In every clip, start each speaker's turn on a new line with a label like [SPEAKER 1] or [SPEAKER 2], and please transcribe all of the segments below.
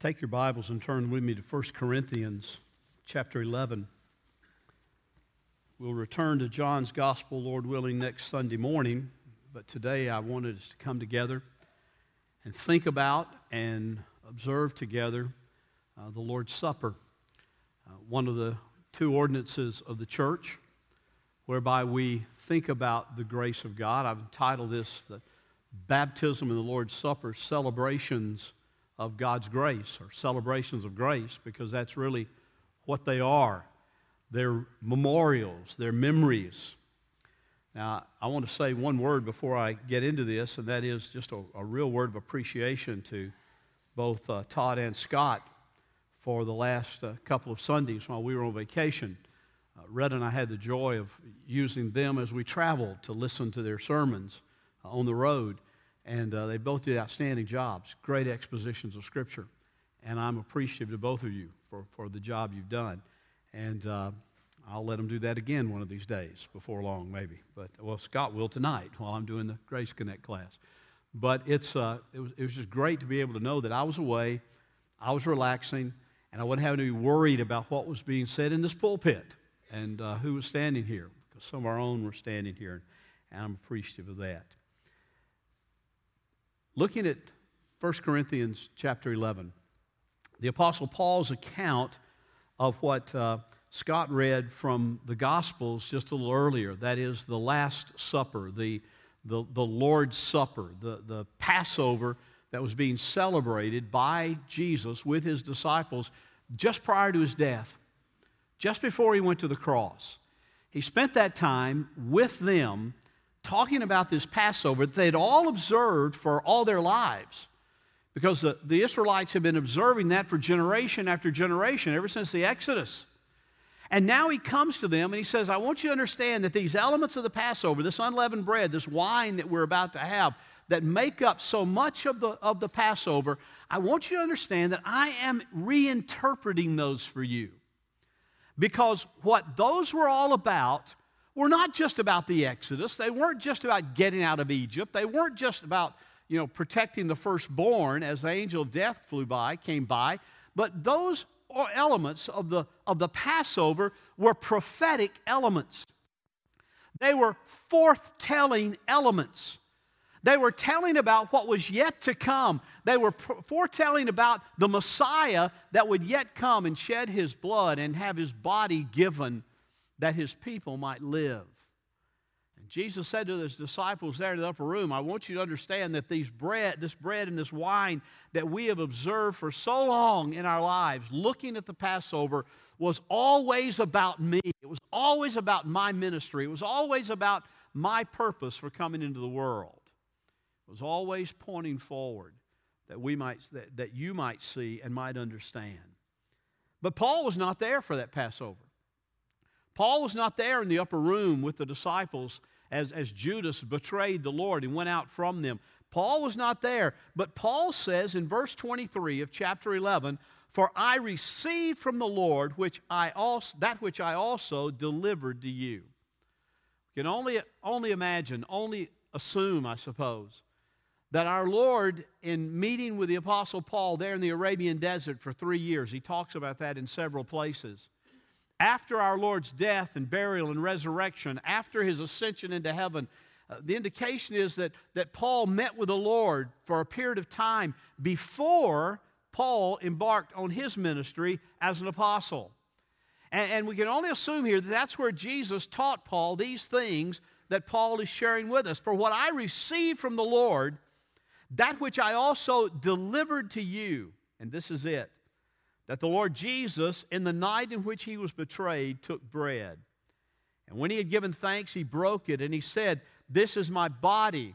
[SPEAKER 1] Take your Bibles and turn with me to 1 Corinthians chapter 11. We'll return to John's Gospel, Lord willing, next Sunday morning, but today I wanted us to come together and think about and observe together uh, the Lord's Supper, uh, one of the two ordinances of the church whereby we think about the grace of God. I've entitled this the Baptism and the Lord's Supper Celebrations of God's grace or celebrations of grace because that's really what they are. They're memorials, they're memories. Now, I want to say one word before I get into this, and that is just a, a real word of appreciation to both uh, Todd and Scott for the last uh, couple of Sundays while we were on vacation. Uh, Red and I had the joy of using them as we traveled to listen to their sermons uh, on the road. And uh, they both did outstanding jobs, great expositions of Scripture. And I'm appreciative to both of you for, for the job you've done. And uh, I'll let them do that again one of these days, before long, maybe. But, well, Scott will tonight while I'm doing the Grace Connect class. But it's, uh, it, was, it was just great to be able to know that I was away, I was relaxing, and I wasn't having to be worried about what was being said in this pulpit and uh, who was standing here, because some of our own were standing here, and I'm appreciative of that. Looking at 1 Corinthians chapter 11, the Apostle Paul's account of what uh, Scott read from the Gospels just a little earlier that is, the Last Supper, the, the, the Lord's Supper, the, the Passover that was being celebrated by Jesus with his disciples just prior to his death, just before he went to the cross. He spent that time with them talking about this Passover that they'd all observed for all their lives. Because the, the Israelites had been observing that for generation after generation, ever since the Exodus. And now he comes to them and he says, I want you to understand that these elements of the Passover, this unleavened bread, this wine that we're about to have, that make up so much of the, of the Passover, I want you to understand that I am reinterpreting those for you. Because what those were all about were not just about the Exodus. They weren't just about getting out of Egypt. They weren't just about, you know, protecting the firstborn as the angel of death flew by, came by. But those elements of the, of the Passover were prophetic elements. They were forth-telling elements. They were telling about what was yet to come. They were foretelling about the Messiah that would yet come and shed his blood and have his body given that his people might live. And Jesus said to his disciples there in the upper room, I want you to understand that these bread, this bread and this wine that we have observed for so long in our lives, looking at the Passover, was always about me. It was always about my ministry. It was always about my purpose for coming into the world. It was always pointing forward that we might that, that you might see and might understand. But Paul was not there for that Passover. Paul was not there in the upper room with the disciples as, as Judas betrayed the Lord and went out from them. Paul was not there. But Paul says in verse 23 of chapter 11, For I received from the Lord which I also, that which I also delivered to you. You can only, only imagine, only assume, I suppose, that our Lord, in meeting with the Apostle Paul there in the Arabian desert for three years, he talks about that in several places after our Lord's death and burial and resurrection, after his ascension into heaven, uh, the indication is that, that Paul met with the Lord for a period of time before Paul embarked on his ministry as an apostle. And, and we can only assume here that that's where Jesus taught Paul these things that Paul is sharing with us. For what I received from the Lord, that which I also delivered to you, and this is it that the Lord Jesus, in the night in which he was betrayed, took bread. And when he had given thanks, he broke it and he said, This is my body,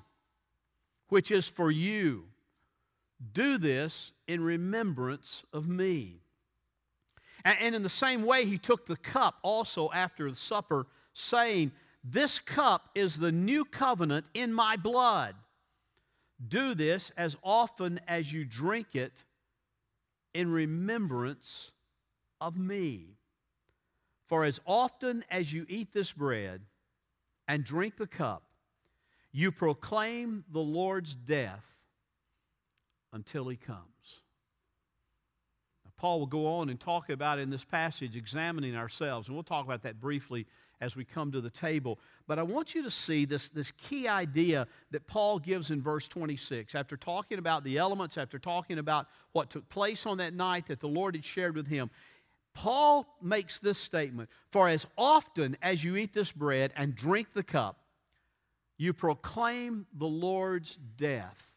[SPEAKER 1] which is for you. Do this in remembrance of me. And in the same way, he took the cup also after the supper, saying, This cup is the new covenant in my blood. Do this as often as you drink it in remembrance of me. For as often as you eat this bread and drink the cup, you proclaim the Lord's death until he comes. Now, Paul will go on and talk about in this passage examining ourselves, and we'll talk about that briefly as we come to the table. But I want you to see this, this key idea that Paul gives in verse 26. After talking about the elements, after talking about what took place on that night that the Lord had shared with him, Paul makes this statement For as often as you eat this bread and drink the cup, you proclaim the Lord's death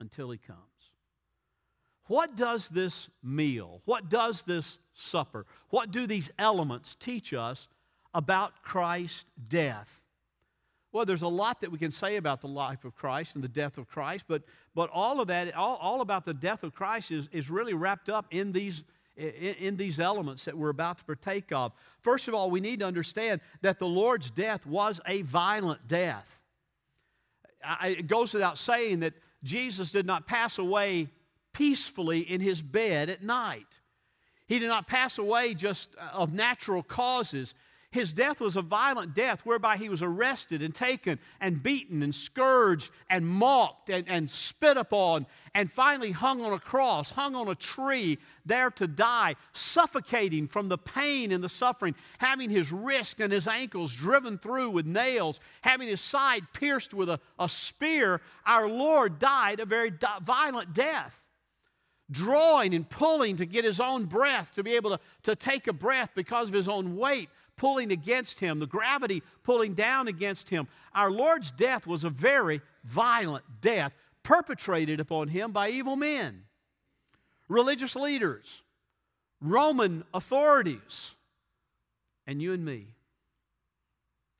[SPEAKER 1] until he comes. What does this meal, what does this supper, what do these elements teach us about Christ's death? Well, there's a lot that we can say about the life of Christ and the death of Christ, but, but all of that, all, all about the death of Christ is, is really wrapped up in these, in, in these elements that we're about to partake of. First of all, we need to understand that the Lord's death was a violent death. It goes without saying that Jesus did not pass away peacefully in his bed at night. He did not pass away just uh, of natural causes. His death was a violent death whereby he was arrested and taken and beaten and scourged and mocked and, and spit upon and finally hung on a cross, hung on a tree, there to die, suffocating from the pain and the suffering, having his wrists and his ankles driven through with nails, having his side pierced with a, a spear. Our Lord died a very di- violent death drawing and pulling to get his own breath, to be able to, to take a breath because of his own weight, pulling against him, the gravity pulling down against him. Our Lord's death was a very violent death perpetrated upon him by evil men, religious leaders, Roman authorities, and you and me.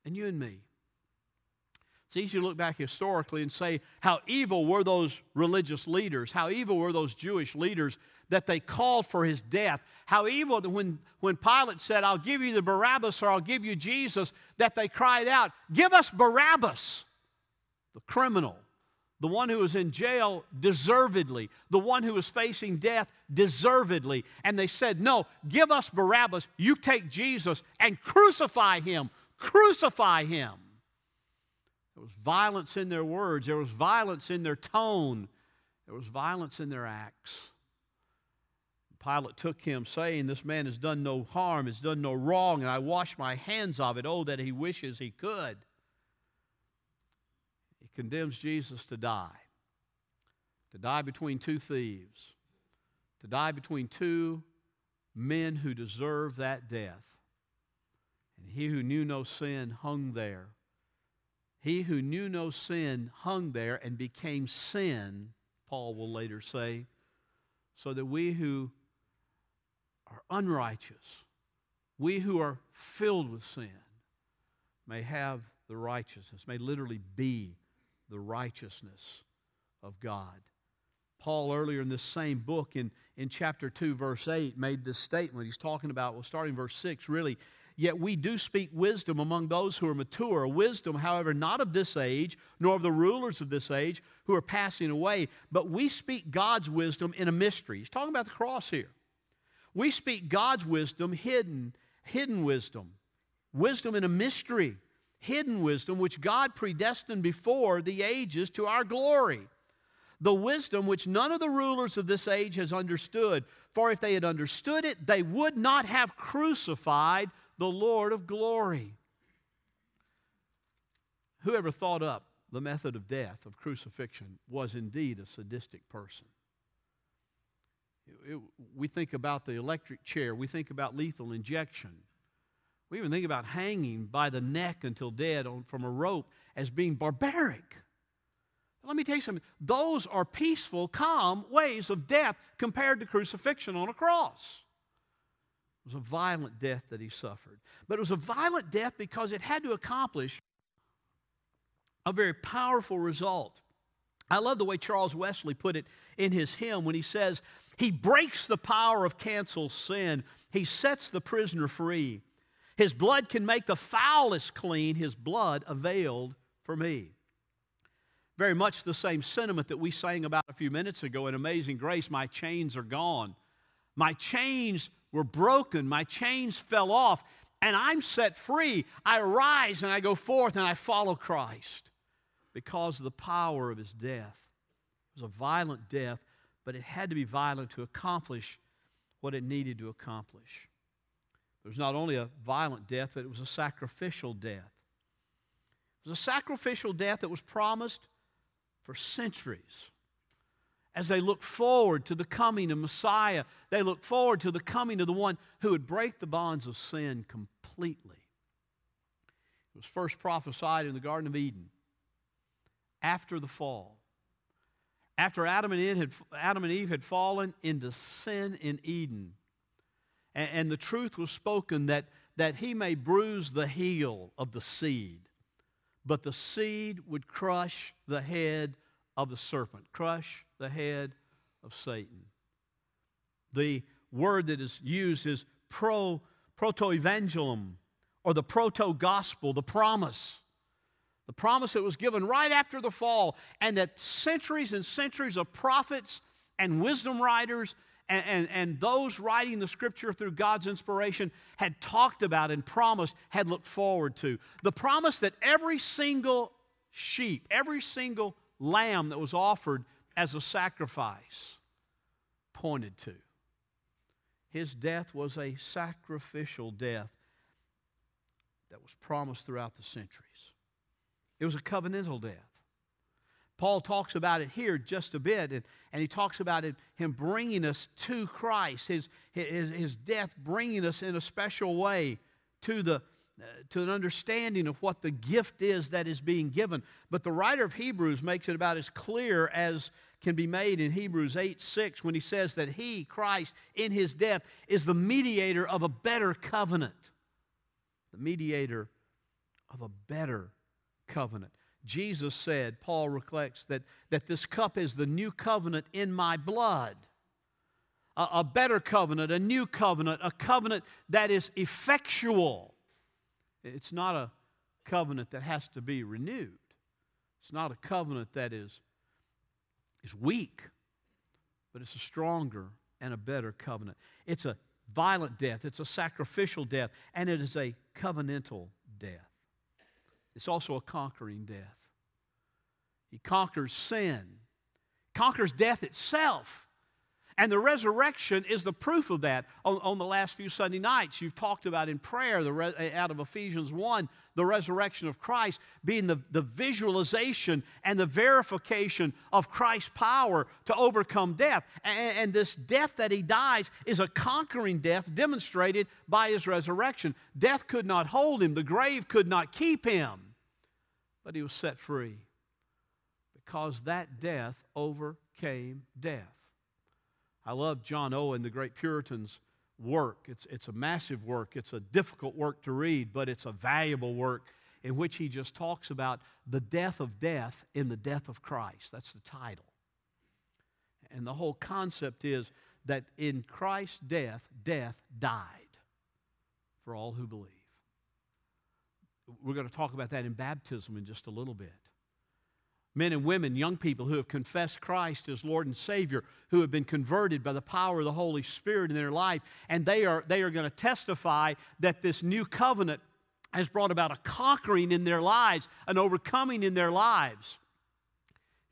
[SPEAKER 1] And you and me. It's easy to look back historically and say how evil were those religious leaders, how evil were those Jewish leaders that they called for his death. How evil that when, when Pilate said, I'll give you the Barabbas or I'll give you Jesus, that they cried out, Give us Barabbas, the criminal, the one who was in jail deservedly, the one who was facing death deservedly. And they said, No, give us Barabbas, you take Jesus and crucify him, crucify him. There was violence in their words, there was violence in their tone, there was violence in their acts. Pilate took him, saying, This man has done no harm, has done no wrong, and I wash my hands of it. Oh, that he wishes he could. He condemns Jesus to die, to die between two thieves, to die between two men who deserve that death. And he who knew no sin hung there. He who knew no sin hung there and became sin, Paul will later say, so that we who are unrighteous, we who are filled with sin, may have the righteousness, may literally be the righteousness of God. Paul, earlier in this same book, in, in chapter 2, verse 8, made this statement. He's talking about, well, starting verse 6, really. Yet we do speak wisdom among those who are mature, wisdom, however, not of this age, nor of the rulers of this age who are passing away, but we speak God's wisdom in a mystery. He's talking about the cross here. We speak God's wisdom, hidden, hidden wisdom, wisdom in a mystery, hidden wisdom which God predestined before the ages to our glory. The wisdom which none of the rulers of this age has understood. For if they had understood it, they would not have crucified the Lord of glory. Whoever thought up the method of death, of crucifixion, was indeed a sadistic person it, we think about the electric chair, we think about lethal injection. We even think about hanging by the neck until dead on, from a rope as being barbaric. Let me tell you something. Those are peaceful, calm ways of death compared to crucifixion on a cross. It was a violent death that he suffered. But it was a violent death because it had to accomplish a very powerful result. I love the way Charles Wesley put it in his hymn when he says, He breaks the power of cancel sin, He sets the prisoner free. His blood can make the foulest clean, His blood availed for me. Very much the same sentiment that we sang about a few minutes ago in Amazing Grace my chains are gone. My chains were broken, my chains fell off, and I'm set free. I rise and I go forth and I follow Christ because of the power of his death. It was a violent death, but it had to be violent to accomplish what it needed to accomplish. It was not only a violent death, but it was a sacrificial death. It was a sacrificial death that was promised for centuries. As they looked forward to the coming of Messiah, they looked forward to the coming of the one who would break the bonds of sin completely. It was first prophesied in the Garden of Eden after the fall. After Adam and Eve had, Adam and Eve had fallen into sin in Eden, and, and the truth was spoken that, that he may bruise the heel of the seed, but the seed would crush the head of the serpent, crush the head of Satan. The word that is used is pro, proto-evangelium, or the proto-gospel, the promise. The promise that was given right after the fall, and that centuries and centuries of prophets and wisdom writers and, and, and, those writing the scripture through God's inspiration had talked about and promised, had looked forward to. The promise that every single sheep, every single lamb that was offered as a sacrifice pointed to. His death was a sacrificial death that was promised throughout the centuries. It was a covenantal death. Paul talks about it here just a bit, and, and he talks about it, him bringing us to Christ, his, his, his death bringing us in a special way to, the, uh, to an understanding of what the gift is that is being given. But the writer of Hebrews makes it about as clear as can be made in Hebrews 8 6 when he says that he, Christ, in his death, is the mediator of a better covenant. The mediator of a better covenant. Jesus said, Paul reflects, that, that this cup is the new covenant in my blood. A, a better covenant, a new covenant, a covenant that is effectual. It's not a covenant that has to be renewed. It's not a covenant that is, is weak, but it's a stronger and a better covenant. It's a violent death, it's a sacrificial death, and it is a covenantal death. It's also a conquering death. He conquers sin, conquers death itself. And the resurrection is the proof of that. On, on, the last few Sunday nights, you've talked about in prayer, the re, eh, out of Ephesians 1, the resurrection of Christ being the, the visualization and the verification of Christ's power to overcome death. And, and this death that he dies is a conquering death demonstrated by his resurrection. Death could not hold him, the grave could not keep him but he was set free because that death overcame death. I love John Owen, the great Puritan's work. It's, it's a massive work, it's a difficult work to read, but it's a valuable work in which he just talks about the death of death in the death of Christ. That's the title. And the whole concept is that in Christ's death, death died for all who believe. We're going to talk about that in baptism in just a little bit. Men and women, young people who have confessed Christ as Lord and Savior, who have been converted by the power of the Holy Spirit in their life, and they are, they are going to testify that this new covenant has brought about a conquering in their lives, an overcoming in their lives.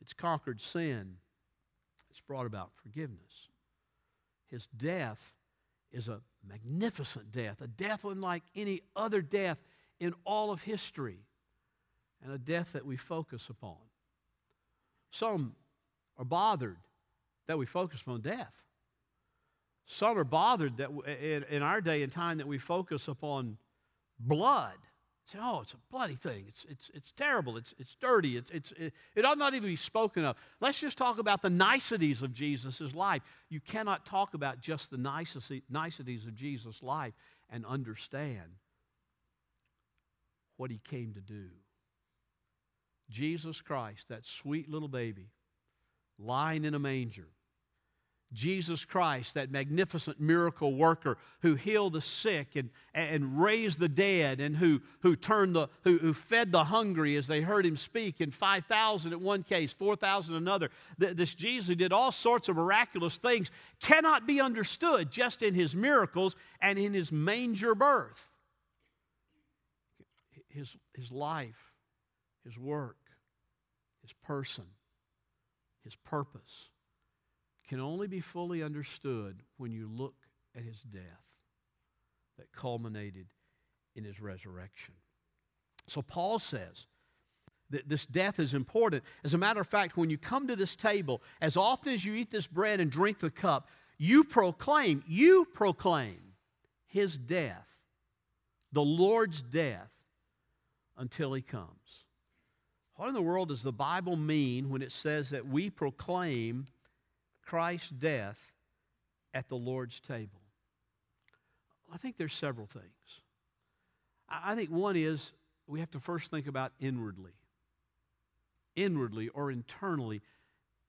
[SPEAKER 1] It's conquered sin, it's brought about forgiveness. His death is a magnificent death, a death unlike any other death in all of history and a death that we focus upon. Some are bothered that we focus upon death. Some are bothered that in our day and time that we focus upon blood. Say, oh, it's a bloody thing. It's, it's, it's terrible. It's, it's dirty. It's, it's, it, it ought not even be spoken of. Let's just talk about the niceties of Jesus' life. You cannot talk about just the niceties of Jesus' life and understand what he came to do. Jesus Christ, that sweet little baby, lying in a manger. Jesus Christ, that magnificent miracle worker who healed the sick and, and raised the dead and who, who, turned the, who, who fed the hungry as they heard him speak in 5,000 at one case, 4,000 another. This Jesus who did all sorts of miraculous things cannot be understood just in his miracles and in his manger birth his, his life, his work, his person, his purpose can only be fully understood when you look at his death that culminated in his resurrection. So Paul says that this death is important. As a matter of fact, when you come to this table, as often as you eat this bread and drink the cup, you proclaim, you proclaim his death, the Lord's death, until he comes. What in the world does the Bible mean when it says that we proclaim Christ's death at the Lord's table? I think there's several things. I think one is we have to first think about inwardly. Inwardly or internally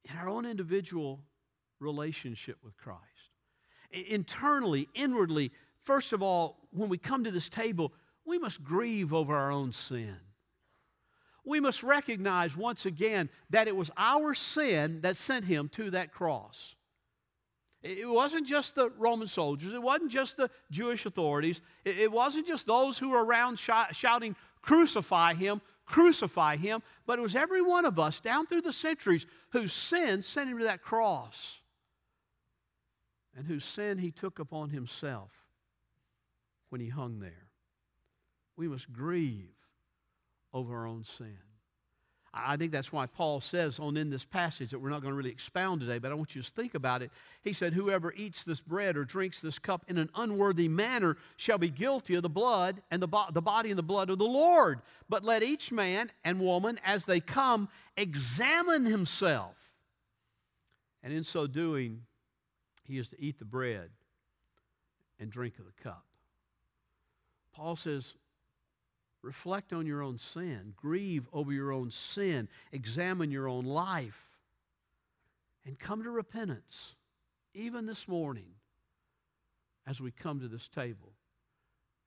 [SPEAKER 1] in our own individual relationship with Christ. Internally, inwardly, first of all, when we come to this table, we must grieve over our own sin. We must recognize once again that it was our sin that sent him to that cross. It wasn't just the Roman soldiers, it wasn't just the Jewish authorities, it wasn't just those who were around shouting, Crucify him, crucify him, but it was every one of us down through the centuries whose sin sent him to that cross and whose sin he took upon himself when he hung there. We must grieve over our own sin. I think that's why Paul says on in this passage that we're not going to really expound today, but I want you to think about it. He said, Whoever eats this bread or drinks this cup in an unworthy manner shall be guilty of the blood and the, bo- the body and the blood of the Lord. But let each man and woman, as they come, examine himself. And in so doing, he is to eat the bread and drink of the cup. Paul says, Reflect on your own sin, grieve over your own sin, examine your own life, and come to repentance, even this morning, as we come to this table.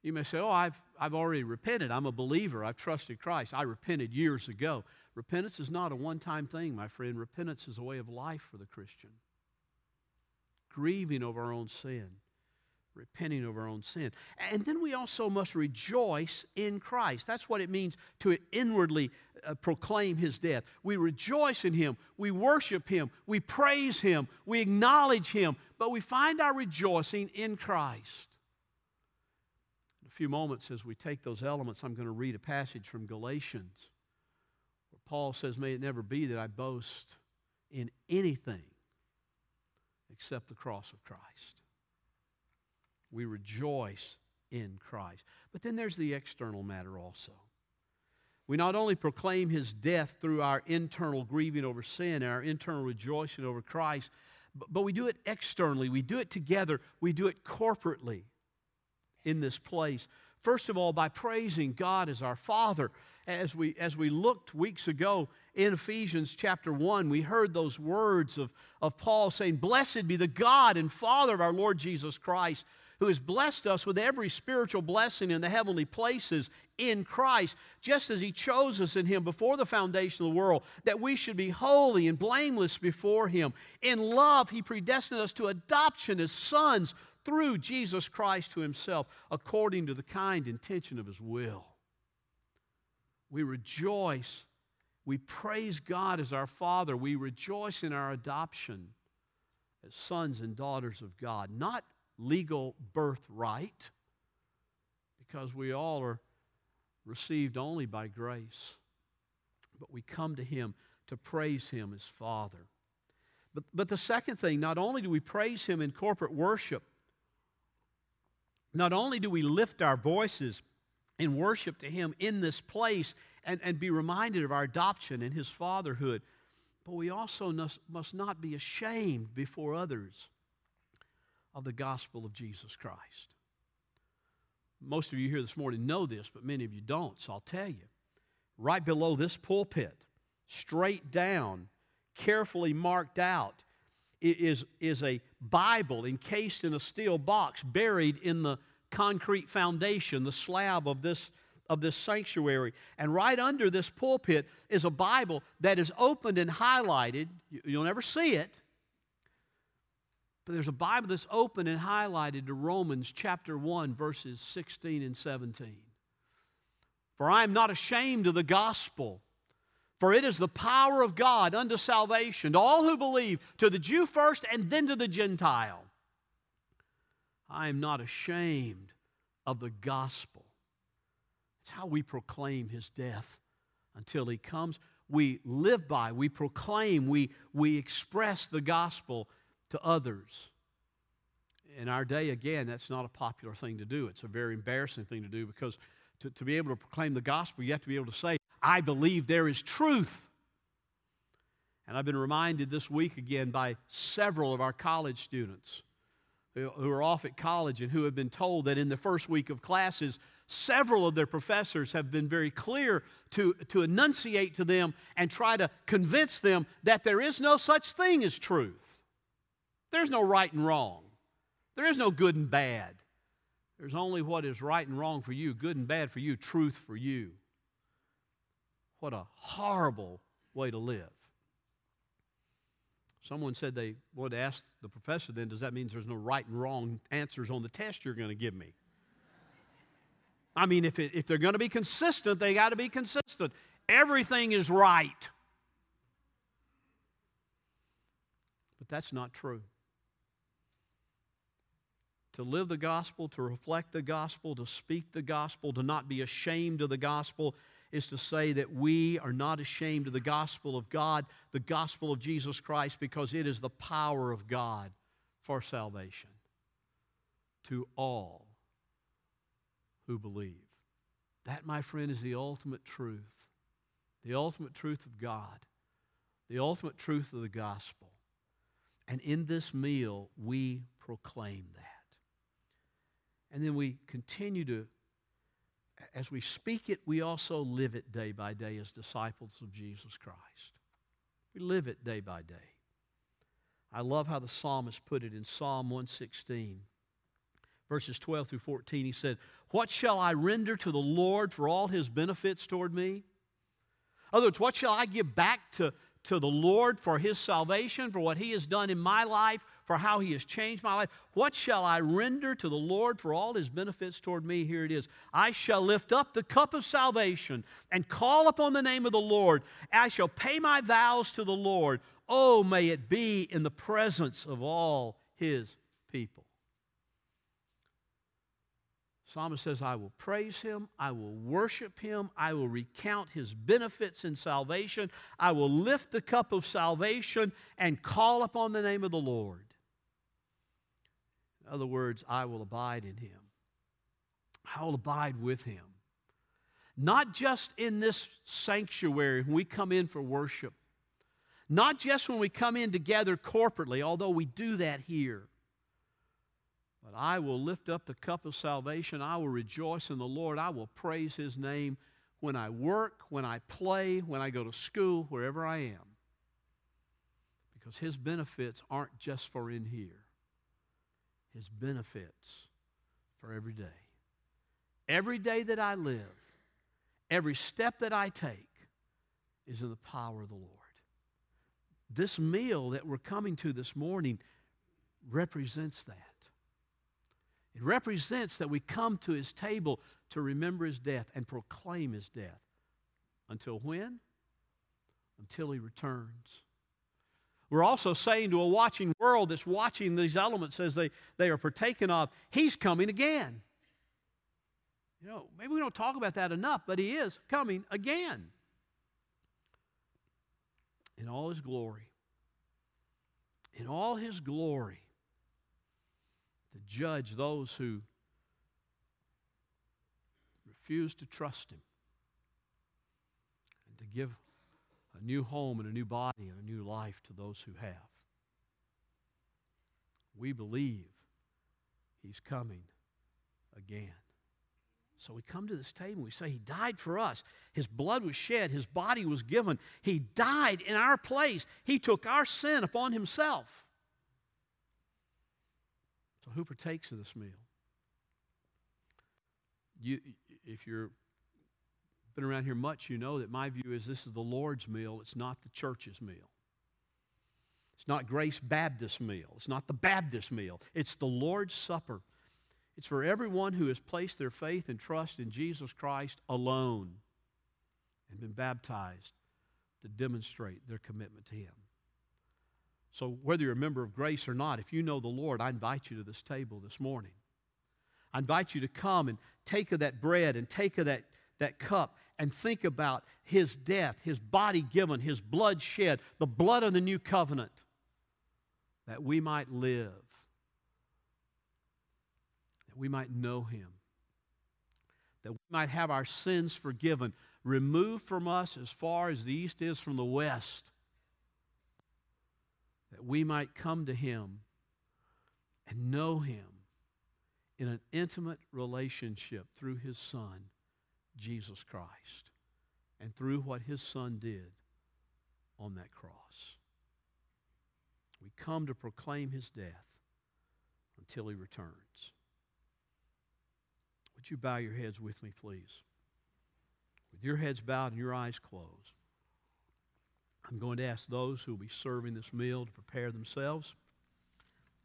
[SPEAKER 1] You may say, Oh, I've, I've already repented. I'm a believer. I've trusted Christ. I repented years ago. Repentance is not a one time thing, my friend. Repentance is a way of life for the Christian. Grieving over our own sin repenting of our own sin. And then we also must rejoice in Christ. That's what it means to inwardly uh, proclaim his death. We rejoice in him, we worship him, we praise him, we acknowledge him, but we find our rejoicing in Christ. In a few moments, as we take those elements, I'm going to read a passage from Galatians where Paul says, May it never be that I boast in anything except the cross of Christ. We rejoice in Christ. But then there's the external matter also. We not only proclaim his death through our internal grieving over sin, and our internal rejoicing over Christ, but, we do it externally. We do it together. We do it corporately in this place. First of all, by praising God as our Father. As we, as we looked weeks ago in Ephesians chapter 1, we heard those words of, of Paul saying, Blessed be the God and Father of our Lord Jesus Christ who has blessed us with every spiritual blessing in the heavenly places in Christ, just as He chose us in Him before the foundation of the world, that we should be holy and blameless before Him. In love, He predestined us to adoption as sons through Jesus Christ to Himself, according to the kind intention of His will. We rejoice. We praise God as our Father. We rejoice in our adoption as sons and daughters of God, not legal birthright because we all are received only by grace. But we come to Him to praise Him as Father. But, but the second thing, not only do we praise Him in corporate worship, not only do we lift our voices in worship to Him in this place and, and be reminded of our adoption and His fatherhood, but we also must not be ashamed before others of the gospel of Jesus Christ. Most of you here this morning know this, but many of you don't, so I'll tell you. Right below this pulpit, straight down, carefully marked out, is, is a Bible encased in a steel box buried in the concrete foundation, the slab of this, of this sanctuary. And right under this pulpit is a Bible that is opened and highlighted. You'll never see it, but there's a Bible that's open and highlighted to Romans chapter 1, verses 16 and 17. For I am not ashamed of the gospel, for it is the power of God unto salvation to all who believe, to the Jew first and then to the Gentile. I am not ashamed of the gospel. It's how we proclaim his death until he comes. We live by, we proclaim, we, we express the gospel to others. In our day, again, that's not a popular thing to do. It's a very embarrassing thing to do because to, to be able to proclaim the gospel, you have to be able to say, I believe there is truth. And I've been reminded this week again by several of our college students who are off at college and who have been told that in the first week of classes, several of their professors have been very clear to, to enunciate to them and try to convince them that there is no such thing as truth. There's no right and wrong, there is no good and bad. There's only what is right and wrong for you, good and bad for you, truth for you. What a horrible way to live. Someone said they would ask the professor, then, does that mean there's no right and wrong answers on the test you're going to give me? I mean, if, it, if they're going to be consistent, they got to be consistent. Everything is right. But that's not true. To live the gospel, to reflect the gospel, to speak the gospel, to not be ashamed of the gospel is to say that we are not ashamed of the gospel of God, the gospel of Jesus Christ, because it is the power of God for salvation to all who believe. That, my friend, is the ultimate truth. The ultimate truth of God, the ultimate truth of the gospel. And in this meal, we proclaim that. And then we continue to as we speak it, we also live it day by day as disciples of Jesus Christ. We live it day by day. I love how the psalmist put it in Psalm 116, verses 12 through 14. He said, What shall I render to the Lord for all his benefits toward me? In other words, what shall I give back to, to the Lord for his salvation, for what he has done in my life, for how he has changed my life. What shall I render to the Lord for all his benefits toward me? Here it is. I shall lift up the cup of salvation and call upon the name of the Lord. I shall pay my vows to the Lord. Oh, may it be in the presence of all his people. Psalmist says, I will praise him, I will worship him, I will recount his benefits in salvation, I will lift the cup of salvation and call upon the name of the Lord. Other words, I will abide in him, I will abide with him. Not just in this sanctuary when we come in for worship, not just when we come in together corporately, although we do that here but I will lift up the cup of salvation. I will rejoice in the Lord. I will praise his name when I work, when I play, when I go to school, wherever I am. Because his benefits aren't just for in here, his benefits for every day. Every day that I live, every step that I take is in the power of the Lord. This meal that we're coming to this morning represents that. It represents that we come to his table to remember his death and proclaim his death. Until when? Until he returns. We're also saying to a watching world that's watching these elements as they, they are partaken of, he's coming again. You know, maybe we don't talk about that enough, but he is coming again in all his glory. In all his glory to judge those who refuse to trust Him and to give a new home and a new body and a new life to those who have. We believe He's coming again. So we come to this table, we say, He died for us. His blood was shed, His body was given. He died in our place. He took our sin upon Himself. So, who partakes of this meal? You, if you've been around here much, you know that my view is this is the Lord's meal, it's not the church's meal. It's not Grace Baptist meal. It's not the Baptist meal. It's the Lord's Supper. It's for everyone who has placed their faith and trust in Jesus Christ alone and been baptized to demonstrate their commitment to Him. So, whether you're a member of grace or not, if you know the Lord, I invite you to this table this morning. I invite you to come and take of that bread and take of that, that cup and think about his death, his body given, his blood shed, the blood of the new covenant, that we might live, that we might know him, that we might have our sins forgiven, removed from us as far as the east is from the west, that we might come to him and know him in an intimate relationship through his Son, Jesus Christ, and through what his Son did on that cross. We come to proclaim his death until he returns. Would you bow your heads with me, please? With your heads bowed and your eyes closed, I'm going to ask those who will be serving this meal to prepare themselves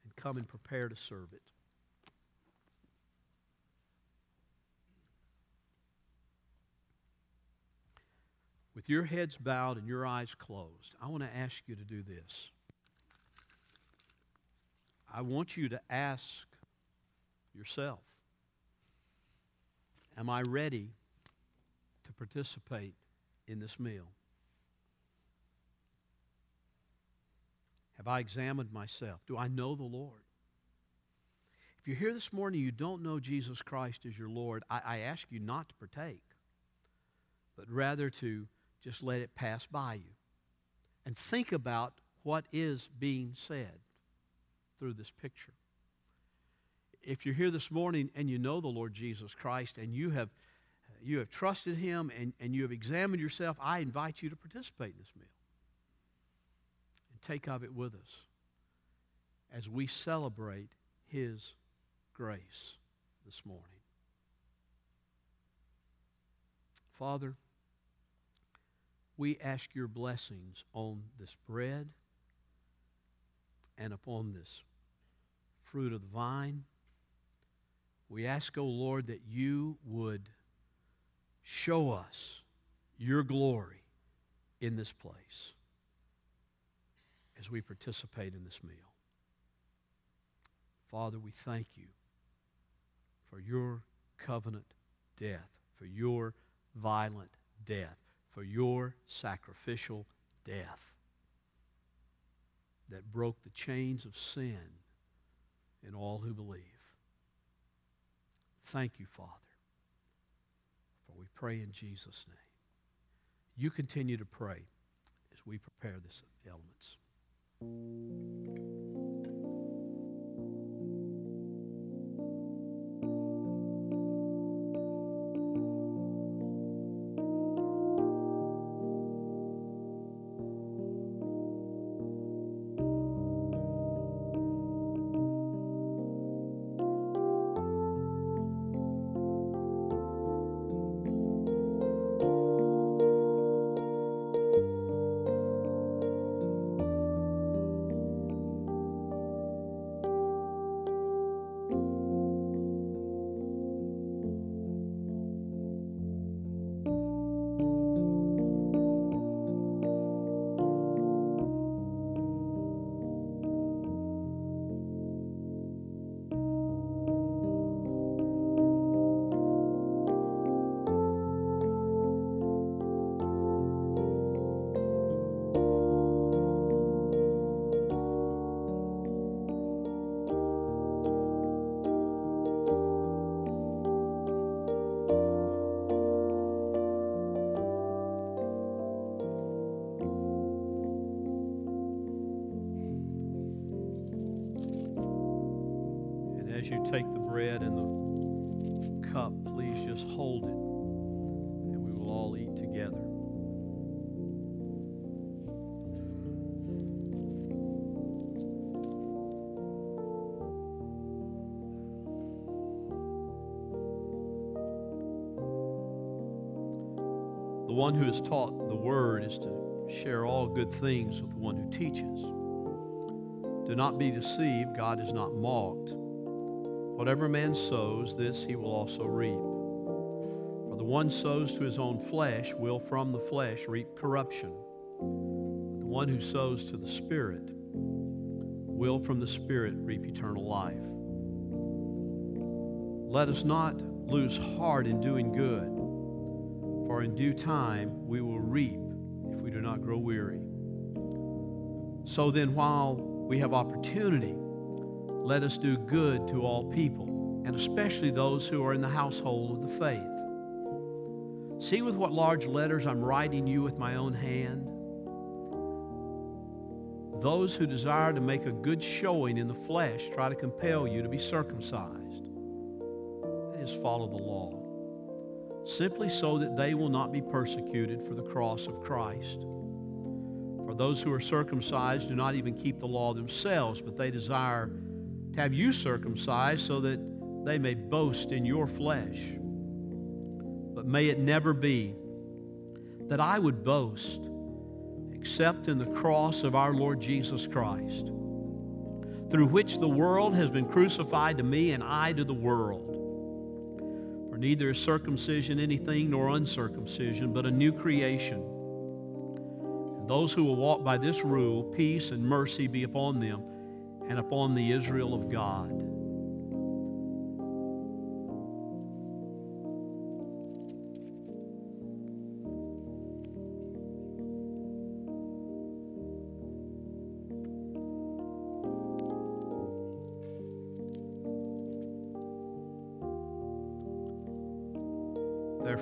[SPEAKER 1] and come and prepare to serve it. With your heads bowed and your eyes closed, I want to ask you to do this. I want you to ask yourself Am I ready to participate in this meal? Have I examined myself? Do I know the Lord? If you're here this morning you don't know Jesus Christ as your Lord, I, I ask you not to partake, but rather to just let it pass by you. And think about what is being said through this picture. If you're here this morning and you know the Lord Jesus Christ and you have, you have trusted Him and, and you have examined yourself, I invite you to participate in this meal and take of it with us as we celebrate His grace this morning. Father, we ask your blessings on this bread and upon this fruit of the vine. We ask, O oh Lord, that you would show us your glory in this place as we participate in this meal. Father, we thank you for your covenant death, for your violent death for your sacrificial death that broke the chains of sin in all who believe. Thank you, Father, for we pray in Jesus' name. You continue to pray as we prepare this elements. One who is taught the word is to share all good things with the one who teaches. Do not be deceived, God is not mocked. Whatever man sows, this he will also reap. For the one sows to his own flesh will from the flesh reap corruption. But the one who sows to the Spirit will from the Spirit reap eternal life. let us not lose heart in doing good, in due time we will reap if we do not grow weary. So then, while we have opportunity, let us do good to all people, and especially those who are in the household of the faith. See with what large letters I'm writing you with my own hand. Those who desire to make a good showing in the flesh try to compel you to be circumcised. That is, follow the law, simply so that they will not be persecuted for the cross of Christ. For those who are circumcised do not even keep the law themselves, but they desire to have you circumcised so that they may boast in your flesh. But may it never be that I would boast except in the cross of our Lord Jesus Christ, through which the world has been crucified to me and I to the world. For neither is circumcision anything nor uncircumcision, but a new creation. And those who will walk by this rule, peace and mercy be upon them and upon the Israel of God.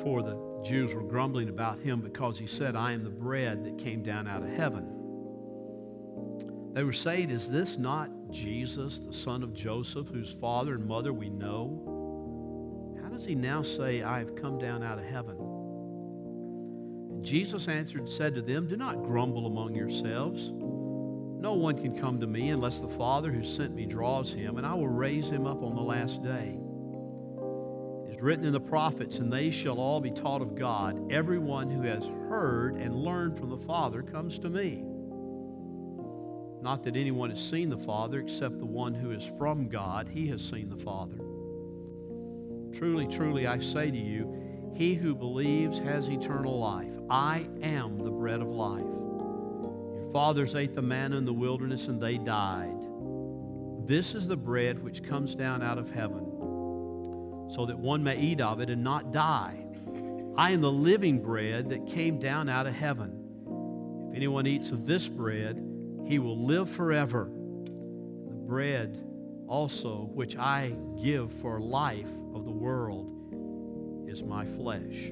[SPEAKER 1] Therefore, the Jews were grumbling about him because he said, I am the bread that came down out of heaven. They were saying, Is this not Jesus, the son of Joseph, whose father and mother we know? How does he now say, I have come down out of heaven? And Jesus answered and said to them, Do not grumble among yourselves. No one can come to me unless the Father who sent me draws him, and I will raise him up on the last day written in the prophets, and they shall all be taught of God. Everyone who has heard and learned from the Father comes to me. Not that anyone has seen the Father except the one who is from God. He has seen the Father. Truly, truly, I say to you, he who believes has eternal life. I am the bread of life. Your fathers ate the manna in the wilderness and they died. This is the bread which comes down out of heaven so that one may eat of it and not die. I am the living bread that came down out of heaven. If anyone eats of this bread, he will live forever. The bread also which I give for life of the world is my flesh.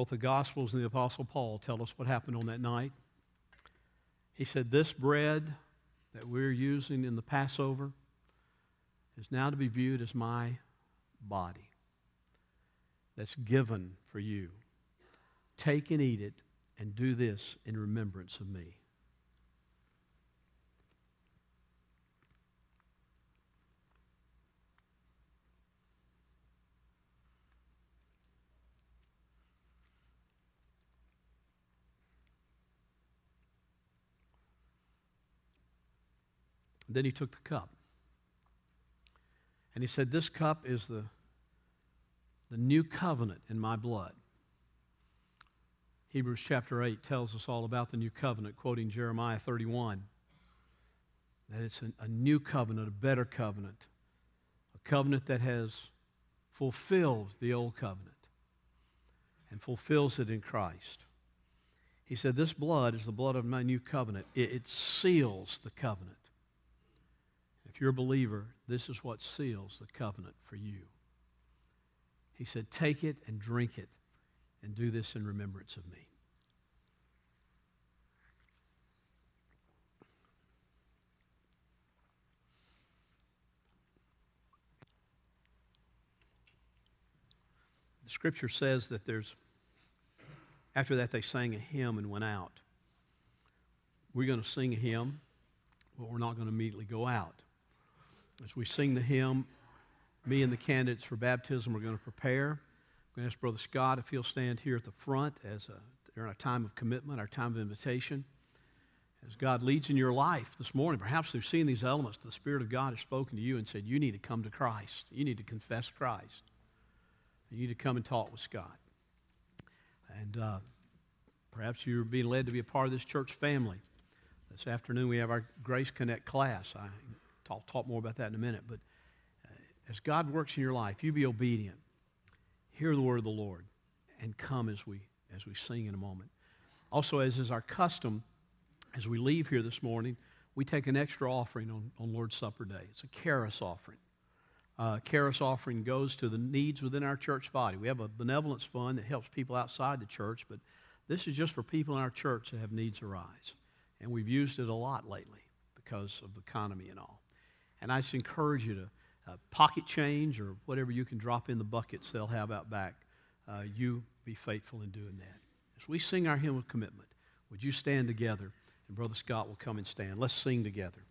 [SPEAKER 1] Both the Gospels and the Apostle Paul tell us what happened on that night. He said, This bread that we're using in the Passover is now to be viewed as my body that's given for you. Take and eat it and do this in remembrance of me. Then he took the cup. And he said, This cup is the, the new covenant in my blood. Hebrews chapter 8 tells us all about the new covenant, quoting Jeremiah 31. That it's a, a new covenant, a better covenant, a covenant that has fulfilled the old covenant and fulfills it in Christ. He said, This blood is the blood of my new covenant. It, it seals the covenant. If you're a believer, this is what seals the covenant for you. He said, Take it and drink it, and do this in remembrance of me. The scripture says that there's after that, they sang a hymn and went out. We're going to sing a hymn, but we're not going to immediately go out. As we sing the hymn, me and the candidates for baptism are going to prepare. I'm going to ask Brother Scott if he'll stand here at the front as a, during our time of commitment, our time of invitation. As God leads in your life this morning, perhaps through seeing these elements, the Spirit of God has spoken to you and said, You need to come to Christ. You need to confess Christ. You need to come and talk with Scott. And uh, perhaps you're being led to be a part of this church family. This afternoon we have our Grace Connect class. I, will talk more about that in a minute. But uh, as God works in your life, you be obedient. Hear the word of the Lord and come as we, as we sing in a moment. Also, as is our custom, as we leave here this morning, we take an extra offering on, on Lord's Supper Day. It's a charis offering uh, offering goes to the needs within our church body. We have a benevolence fund that helps people outside the church, but this is just for people in our church that have needs arise. And we've used it a lot lately because of the economy and all. And I just encourage you to uh, pocket change or whatever you can drop in the buckets they'll have out back. Uh, you be faithful in doing that. As we sing our hymn of commitment, would you stand together? And Brother Scott will come and stand. Let's sing together.